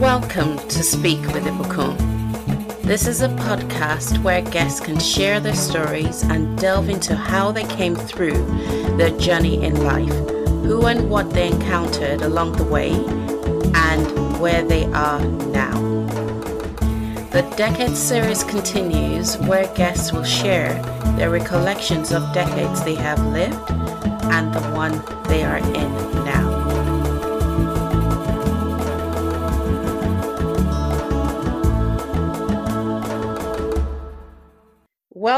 Welcome to Speak with Ibukun. This is a podcast where guests can share their stories and delve into how they came through their journey in life, who and what they encountered along the way, and where they are now. The Decade series continues where guests will share their recollections of decades they have lived and the one they are in now.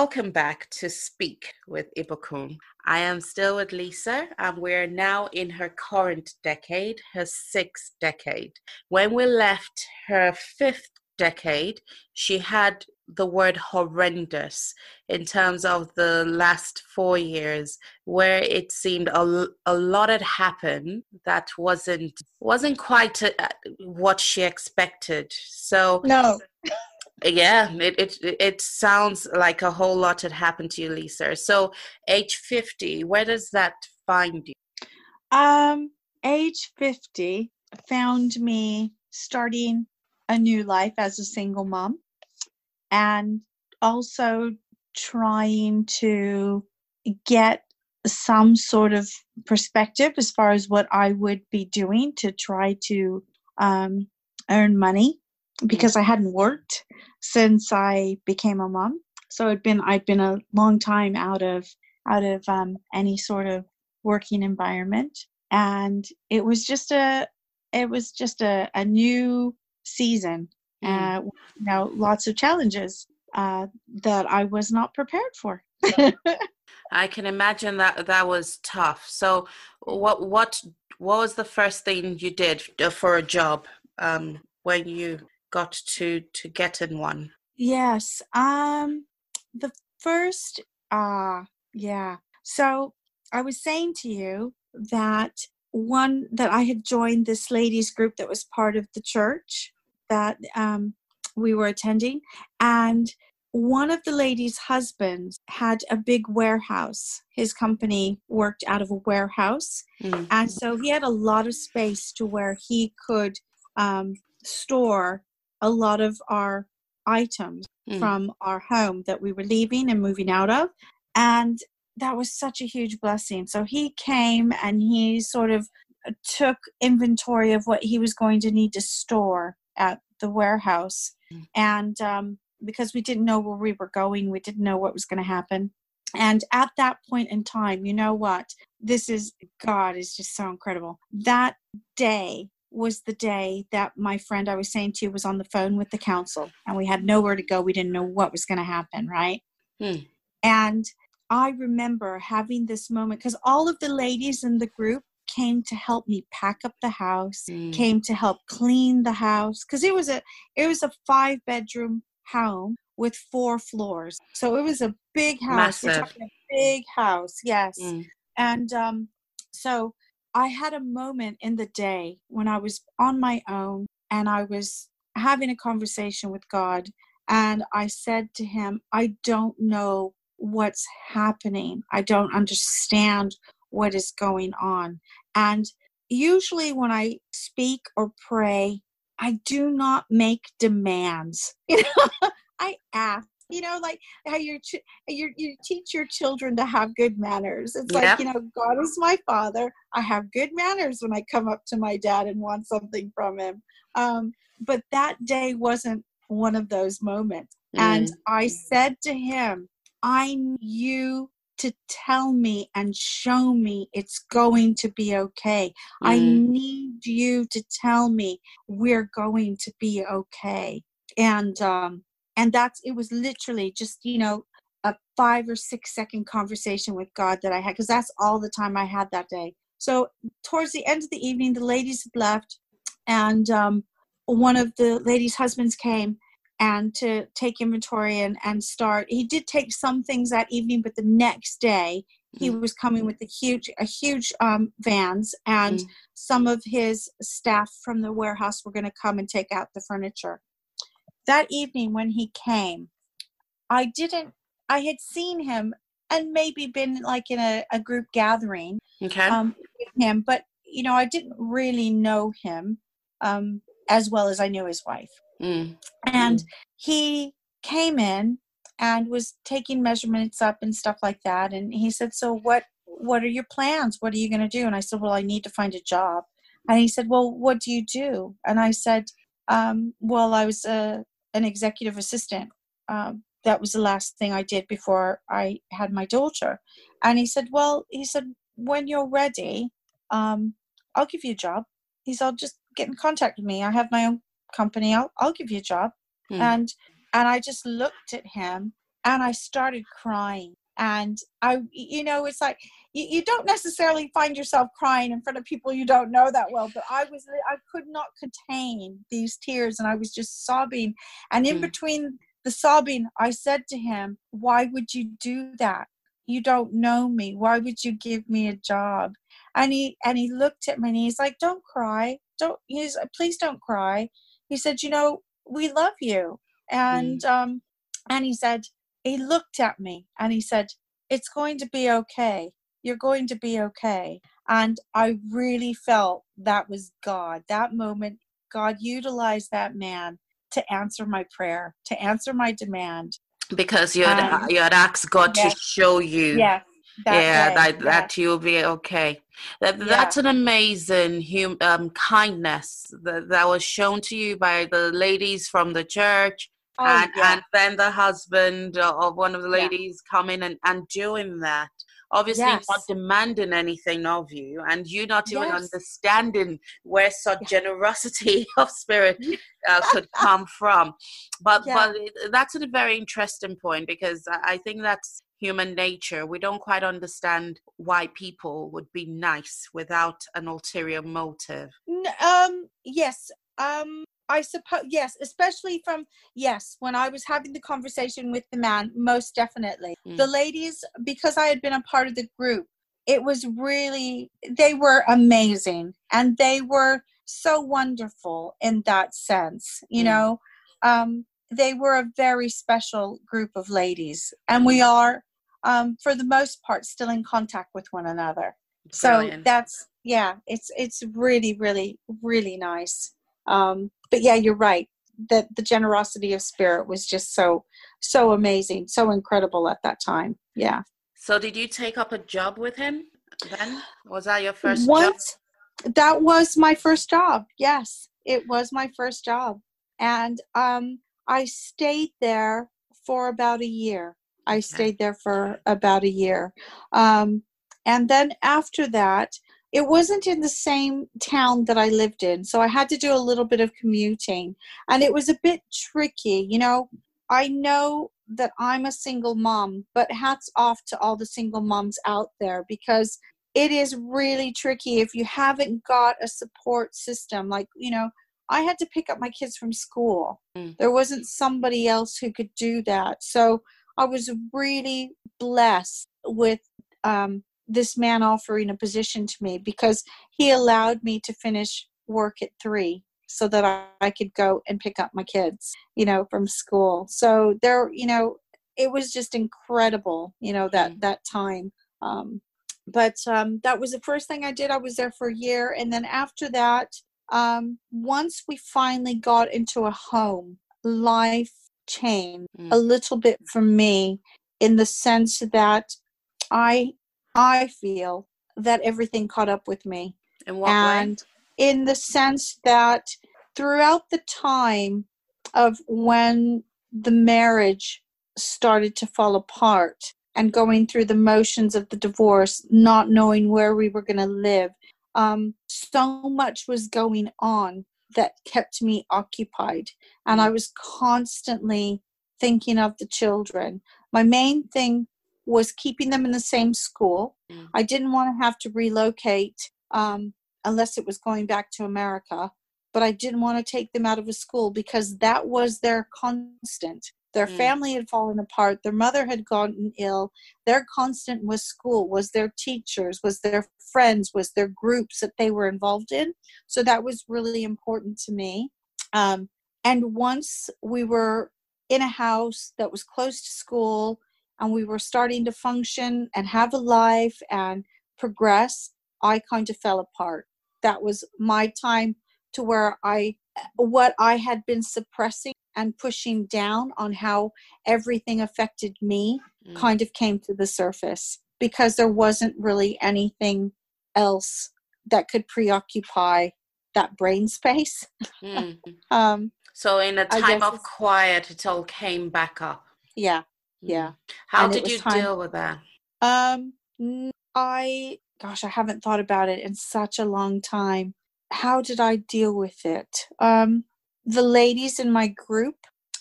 Welcome back to Speak with Ibukun. I am still with Lisa, and we're now in her current decade, her sixth decade. When we left her fifth decade, she had the word horrendous in terms of the last four years where it seemed a, a lot had happened that wasn't wasn't quite a, uh, what she expected so no yeah it, it it sounds like a whole lot had happened to you lisa. So age 50 where does that find you? Um age 50 found me starting a new life as a single mom and also trying to get some sort of perspective as far as what I would be doing to try to um, earn money because I hadn't worked since I became a mom. So it'd been I'd been a long time out of out of um, any sort of working environment, and it was just a it was just a, a new season. Mm. Uh, you know, lots of challenges uh, that I was not prepared for. I can imagine that that was tough. So, what what what was the first thing you did uh, for a job um, when you got to to get in one? Yes. Um the first uh yeah. So I was saying to you that one that I had joined this ladies group that was part of the church that um we were attending and one of the ladies' husbands had a big warehouse. His company worked out of a warehouse. Mm-hmm. And so he had a lot of space to where he could um, store a lot of our items mm. from our home that we were leaving and moving out of. And that was such a huge blessing. So he came and he sort of uh, took inventory of what he was going to need to store at the warehouse. Mm. And um, because we didn't know where we were going, we didn't know what was going to happen. And at that point in time, you know what? This is God is just so incredible. That day, was the day that my friend I was saying to you was on the phone with the council and we had nowhere to go. We didn't know what was going to happen, right? Hmm. And I remember having this moment because all of the ladies in the group came to help me pack up the house, hmm. came to help clean the house because it was a it was a five bedroom home with four floors. So it was a big house. Massive. a big house, yes. Hmm. And um so I had a moment in the day when I was on my own and I was having a conversation with God. And I said to him, I don't know what's happening. I don't understand what is going on. And usually, when I speak or pray, I do not make demands. You know, I ask you know like how you you you teach your children to have good manners it's yep. like you know god is my father i have good manners when i come up to my dad and want something from him um, but that day wasn't one of those moments mm. and i said to him i need you to tell me and show me it's going to be okay. Mm. I need you to tell me we're going to be okay. And um, and that's it was literally just you know a five or six second conversation with god that i had because that's all the time i had that day so towards the end of the evening the ladies had left and um, one of the ladies husbands came and to take inventory and, and start he did take some things that evening but the next day he mm. was coming with a huge a huge um, vans and mm. some of his staff from the warehouse were going to come and take out the furniture that evening when he came, I didn't, I had seen him and maybe been like in a, a group gathering okay. um, with him, but you know, I didn't really know him. Um, as well as I knew his wife. Mm. And mm. he came in and was taking measurements up and stuff like that. And he said, "So what? What are your plans? What are you going to do?" And I said, "Well, I need to find a job." And he said, "Well, what do you do?" And I said, um, "Well, I was a, an executive assistant. Um, that was the last thing I did before I had my daughter." And he said, "Well, he said when you're ready, um, I'll give you a job." He said, "I'll just get in contact with me. I have my own company. I'll I'll give you a job." Hmm. And and I just looked at him and I started crying and i you know it's like you, you, don't necessarily find yourself crying in front of people you don't know that well but i was i could not contain these tears and i was just sobbing. And in mm. between the sobbing i said to him why would you do that? You don't know me. Why would you give me a job? And he and he looked at me and he's like don't cry. Don't he's please don't cry. He said you know we love you. And mm. um and he said he looked at me and he said, It's going to be okay. You're going to be okay. And I really felt that was God. That moment, God utilized that man to answer my prayer, to answer my demand. Because you had, you had asked God yes, to show you. Yes. That yeah, that, that you'll be okay. That, yeah. That's an amazing hum, um, kindness that, that was shown to you by the ladies from the church Oh, and yeah. and then the husband of one of the ladies yeah. coming and, and doing that obviously yes. not demanding anything of you and you not even yes. understanding where such generosity of spirit uh, could come from but yeah. but that's a very interesting point because i think that's human nature we don't quite understand why people would be nice without an ulterior motive um yes um I suppose yes, especially from yes, when I was having the conversation with the man, most definitely. Mm. The ladies, because I had been a part of the group, it was really they were amazing and they were so wonderful in that sense. You mm. know, um, they were a very special group of ladies, and we mm. are, um, for the most part, still in contact with one another. Brilliant. So that's yeah, it's it's really really really nice. Um, but yeah, you're right. That the generosity of spirit was just so so amazing, so incredible at that time. Yeah. So did you take up a job with him then? Was that your first Once, job? That was my first job. Yes, it was my first job. And um I stayed there for about a year. I stayed there for about a year. Um, and then after that, it wasn't in the same town that I lived in, so I had to do a little bit of commuting, and it was a bit tricky. You know, I know that I'm a single mom, but hats off to all the single moms out there because it is really tricky if you haven't got a support system. Like, you know, I had to pick up my kids from school. Mm. There wasn't somebody else who could do that. So I was really blessed with um, this man offering a position to me because he allowed me to finish work at three so that I, I could go and pick up my kids, you know, from school. So there, you know, it was just incredible, you know, that mm-hmm. that time. Um, but um, that was the first thing I did. I was there for a year, and then after that, um, once we finally got into a home, life changed mm. a little bit for me in the sense that I I feel that everything caught up with me. In what and way? in the sense that throughout the time of when the marriage started to fall apart and going through the motions of the divorce, not knowing where we were going to live, um, so much was going on that kept me occupied. And I was constantly thinking of the children. My main thing was keeping them in the same school. Mm. I didn't want to have to relocate um, unless it was going back to America, but I didn't want to take them out of a school because that was their constant. Their mm. family had fallen apart. Their mother had gotten ill. Their constant was school, was their teachers, was their friends, was their groups that they were involved in. So that was really important to me. Um, and once we were in a house that was close to school, and we were starting to function and have a life and progress, I kind of fell apart. That was my time to where I what I had been suppressing and pushing down on how everything affected me mm. kind of came to the surface because there wasn't really anything else that could preoccupy that brain space. Mm. um, so, in a time of quiet, it all came back up. Yeah, yeah. How and did you time, deal with that? Um, I, gosh, I haven't thought about it in such a long time. How did I deal with it? Um, the ladies in my group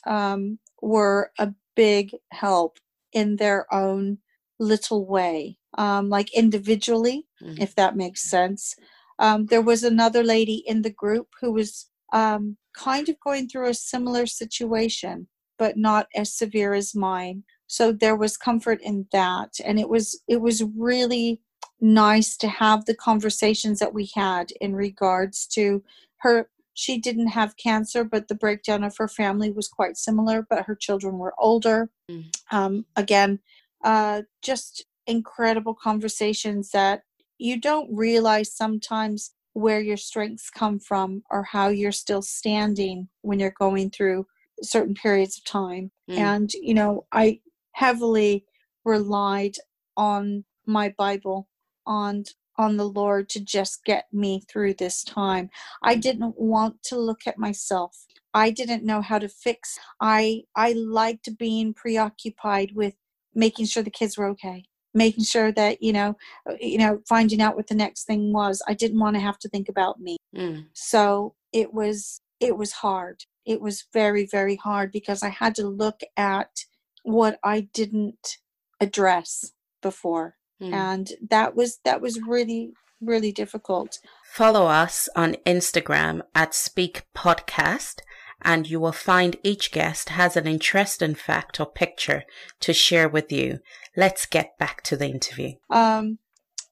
um, were a big help in their own little way, um, like individually, mm-hmm. if that makes sense. Um, there was another lady in the group who was um, kind of going through a similar situation, but not as severe as mine. So there was comfort in that, and it was it was really nice to have the conversations that we had in regards to her she didn't have cancer but the breakdown of her family was quite similar but her children were older mm. um, again uh, just incredible conversations that you don't realize sometimes where your strengths come from or how you're still standing when you're going through certain periods of time. Mm. And, you know, I heavily relied on my Bible, on on the Lord to just get me through this time. I mm. didn't want to look at myself. I didn't know how to fix. I I liked being preoccupied with making sure the kids were okay making sure that you know uh, you know finding out what the next thing was i didn't want to have to think about me mm. so it was it was hard it was very very hard because i had to look at what i didn't address before mm. and that was that was really really difficult follow us on instagram at speak podcast and you will find each guest has an interesting fact or picture to share with you. Let's get back to the interview. Um,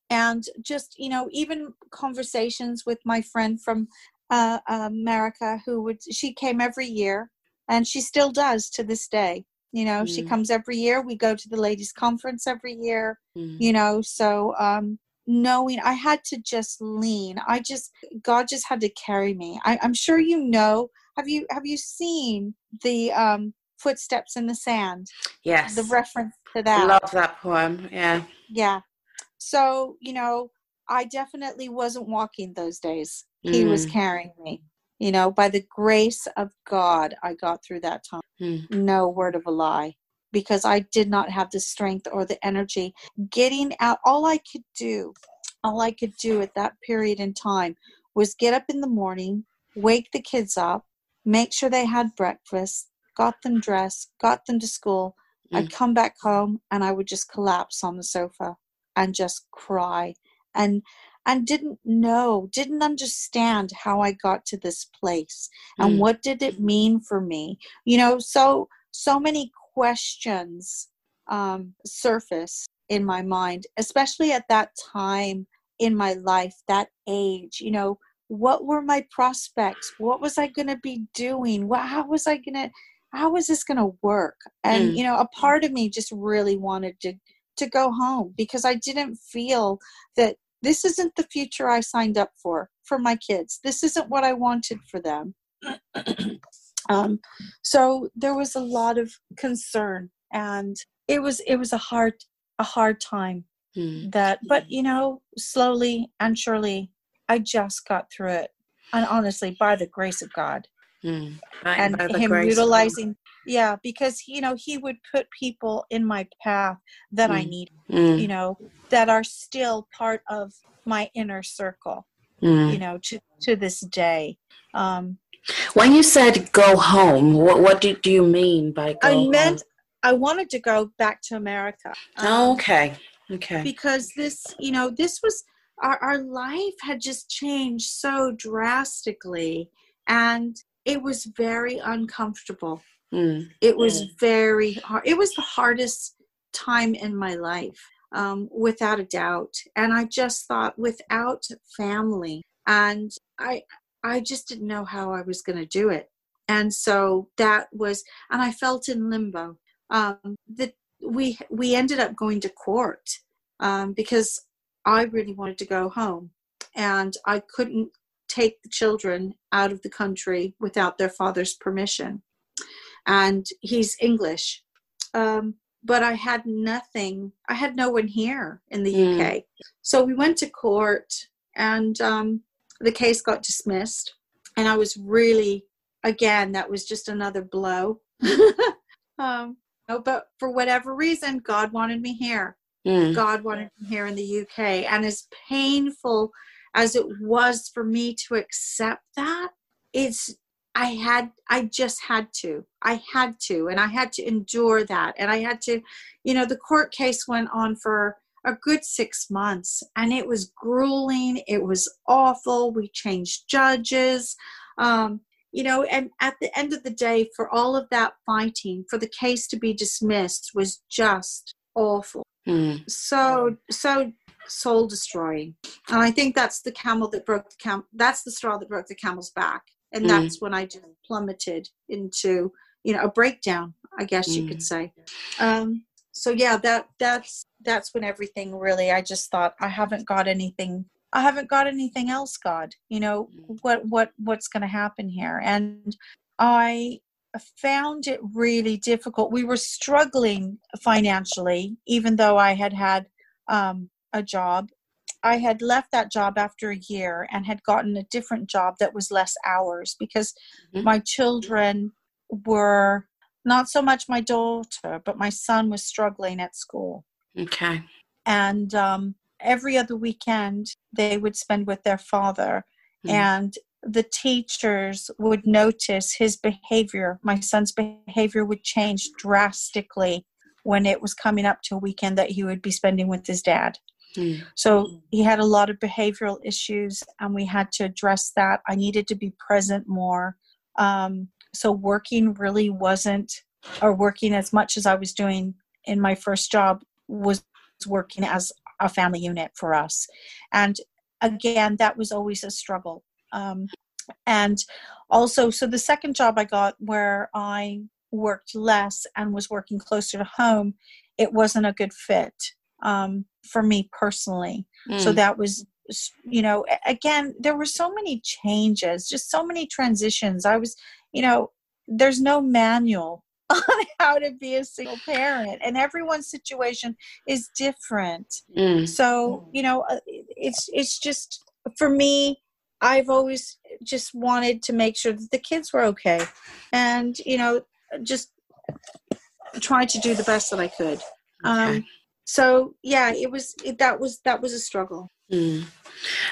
and just, you know, even conversations with my friend from uh, America who would, she came every year and she still does to this day. You know, mm. she comes every year. We go to the ladies' conference every year, mm. you know, so um, knowing I had to just lean. I just, God just had to carry me. I, I'm sure you know have you have you seen the um, footsteps in the sand? Yes. The reference to that. I Love that poem. Yeah. Yeah. So you know, I definitely wasn't walking those days. He mm. was carrying me. You know, by the grace of God, I got through that time. Mm. No word of a lie because I did not have the strength or the energy. Getting out, all I could do, all I could do at that period in time was get up in the morning, wake the kids up, make sure they had breakfast, got them dressed, got them to school. Mm. I'd come back home and I would just collapse on the sofa and just cry and and didn't know, didn't understand how I got to this place and mm. what did it mean for me. You know, so so many questions um, surface in my mind, especially at that time in my life, that age. You know, what were my prospects what was i going to be doing what, how was i going to how was this going to work and mm. you know a part of me just really wanted to to go home because i didn't feel that this isn't the future i signed up for for my kids this isn't what i wanted for them um, so there was a lot of concern and it was it was a hard a hard time mm. that but you know slowly and surely I just got through it. And honestly, by the grace of God. Mm, and him utilizing yeah because you know he would put people in my path that mm. i need mm. you know that are still part of my inner circle mm. you know to to this day um when you said go home what what do, do you mean by go i meant home? i wanted to go back to america um, okay okay because this you know this was our, our life had just changed so drastically and it was very uncomfortable mm. it was mm. very hard it was the hardest time in my life um, without a doubt and i just thought without family and i i just didn't know how i was going to do it and so that was and i felt in limbo um, that we we ended up going to court um, because I really wanted to go home and I couldn't take the children out of the country without their father's permission. And he's English. Um, but I had nothing, I had no one here in the mm. UK. So we went to court and um, the case got dismissed. And I was really, again, that was just another blow. um, no, but for whatever reason, God wanted me here. Mm. God wanted me here in the UK. And as painful as it was for me to accept that, it's I had I just had to. I had to and I had to endure that. And I had to, you know, the court case went on for a good 6 months and it was grueling, it was awful. We changed judges. Um, you know, and at the end of the day for all of that fighting for the case to be dismissed was just awful. Mm. So so soul destroying. And I think that's the camel that broke the cam that's the straw that broke the camel's back. And mm. that's when I just plummeted into, you know, a breakdown, I guess mm. you could mm. say. Um so yeah, that that's that's when everything really I just thought I haven't got anything I haven't got anything else, God. You know, mm. what what what's gonna happen here? And I found it really difficult. We were struggling financially, even though I had had um, a job. I had left that job after a year and had gotten a different job that was less hours because mm-hmm. my children were not so much my daughter, but my son was struggling at school. Okay. And um, every other weekend they would spend with their father. Mm-hmm. And the teachers would notice his behavior. My son's behavior would change drastically when it was coming up to a weekend that he would be spending with his dad. Mm. So he had a lot of behavioral issues, and we had to address that. I needed to be present more. Um, so working really wasn't, or working as much as I was doing in my first job was working as a family unit for us. And again, that was always a struggle um, and also, so the second job I got where I worked less and was working closer to home, it wasn't a good fit um, for me personally. Mm. So that was, you know, again, there were so many changes, just so many transitions. I was, you know, there's no manual on how to be a single parent and everyone's situation is different mm. so you know uh, it's it's just for me I've always just wanted to make sure that the kids were okay and, you know, just trying to do the best that I could. Okay. Um, so yeah, it was, it, that was, that was a struggle. Mm.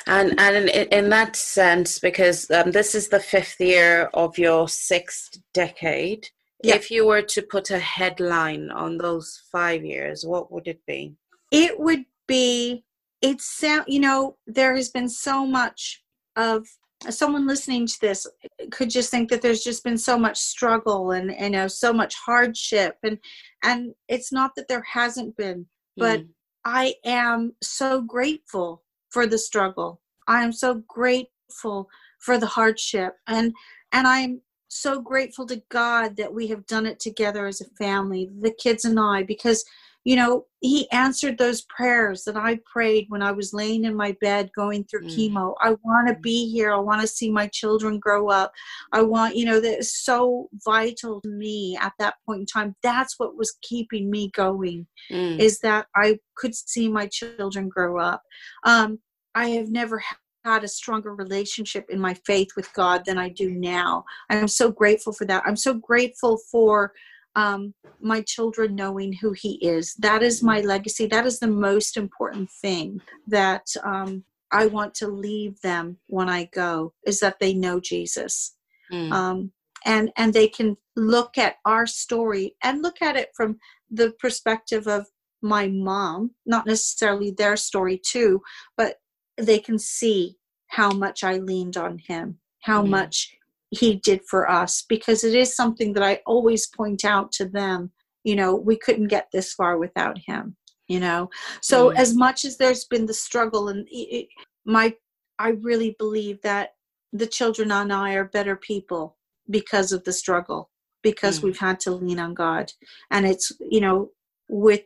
And and in, in, that sense, because um, this is the fifth year of your sixth decade, yeah. if you were to put a headline on those five years, what would it be? It would be. It's sound. You know, there has been so much of someone listening to this could just think that there's just been so much struggle and you know so much hardship and and it's not that there hasn't been but mm. i am so grateful for the struggle i am so grateful for the hardship and and i'm so grateful to god that we have done it together as a family the kids and i because you know, he answered those prayers that I prayed when I was laying in my bed going through mm. chemo. I want to be here. I want to see my children grow up. I want, you know, that is so vital to me at that point in time. That's what was keeping me going, mm. is that I could see my children grow up. Um, I have never had a stronger relationship in my faith with God than I do now. I'm so grateful for that. I'm so grateful for um, my children knowing who he is. That is my legacy. That is the most important thing that um, I want to leave them when I go is that they know Jesus. Mm. Um, and and they can look at our story and look at it from the perspective of my mom, not necessarily their story too, but they can see how much I leaned on him, how mm. much he did for us because it is something that I always point out to them. You know, we couldn't get this far without him. You know, so mm. as much as there's been the struggle, and it, my, I really believe that the children and I are better people because of the struggle, because mm. we've had to lean on God, and it's you know with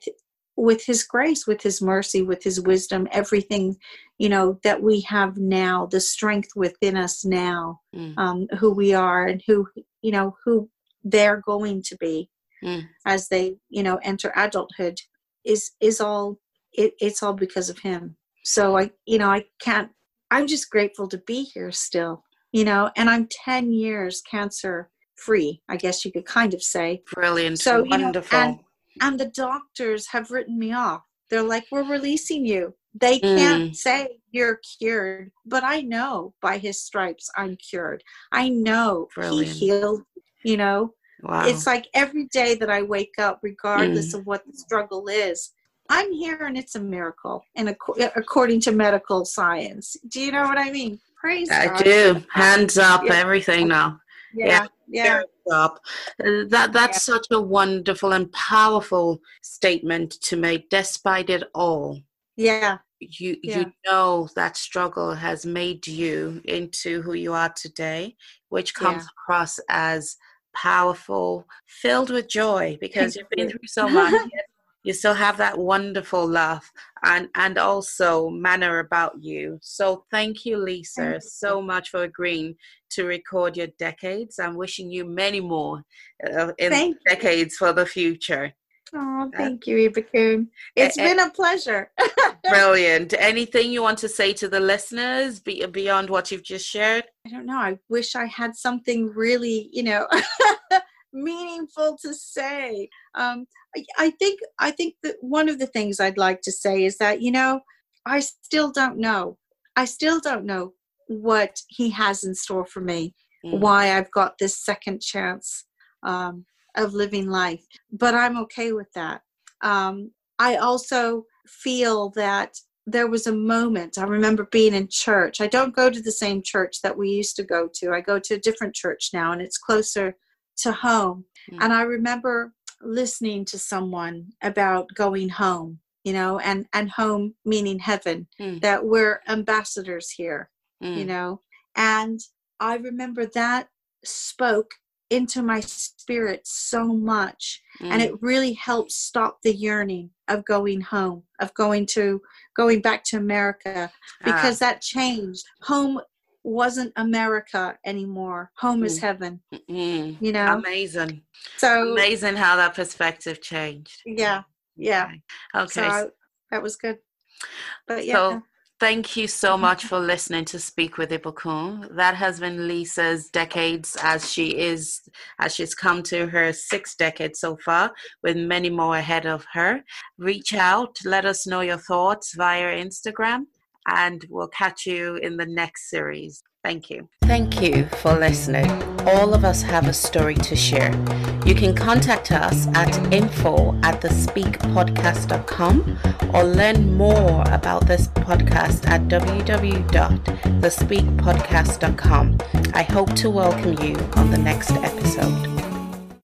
with his grace with his mercy with his wisdom everything you know that we have now the strength within us now mm. um, who we are and who you know who they're going to be mm. as they you know enter adulthood is is all it, it's all because of him so i you know i can't i'm just grateful to be here still you know and i'm 10 years cancer free i guess you could kind of say brilliant so wonderful know, and, and the doctors have written me off they're like we're releasing you they can't mm. say you're cured but i know by his stripes i'm cured i know brilliant. he healed you know wow. it's like every day that i wake up regardless mm. of what the struggle is i'm here and it's a miracle and according to medical science do you know what i mean praise God. i God. do hands up yeah. everything now yeah yeah, up. Uh, that that's yeah. such a wonderful and powerful statement to make despite it all yeah you yeah. you know that struggle has made you into who you are today which comes yeah. across as powerful filled with joy because you've been through so much you still have that wonderful laugh and and also manner about you so thank you lisa thank you. so much for agreeing to record your decades i'm wishing you many more uh, in thank decades you. for the future Oh, thank you, Eva It's been a pleasure. brilliant. Anything you want to say to the listeners beyond what you've just shared? I don't know. I wish I had something really, you know, meaningful to say. Um, I, I think I think that one of the things I'd like to say is that you know I still don't know. I still don't know what he has in store for me. Mm. Why I've got this second chance um, of living life, but I'm okay with that. Um, I also feel that there was a moment i remember being in church i don't go to the same church that we used to go to i go to a different church now and it's closer to home. Mm. And I remember listening to someone about going home, you know, and and home meaning heaven, mm. that we're ambassadors here, mm. you know. And I remember that spoke into my spirit so much and it mm. really helped stop the yearning of going home of going to going back to america because ah. that changed home wasn't America anymore. Home mm. is heaven. Mm. You know, amazing. So amazing how that perspective changed. Yeah, yeah. Okay, so I, that was good. But yeah. So, Thank you so much for listening to Speak with Ibukun. That has been Lisa's decades as she is as she's come to her sixth decade so far, with many more ahead of her. Reach out, let us know your thoughts via Instagram and we'll catch you in the next series. Thank you. Thank you for listening. All of us have a story to share. You can contact us at info at thespeakpodcast.com or learn more about this podcast at www.thespeakpodcast.com. I hope to welcome you on the next episode.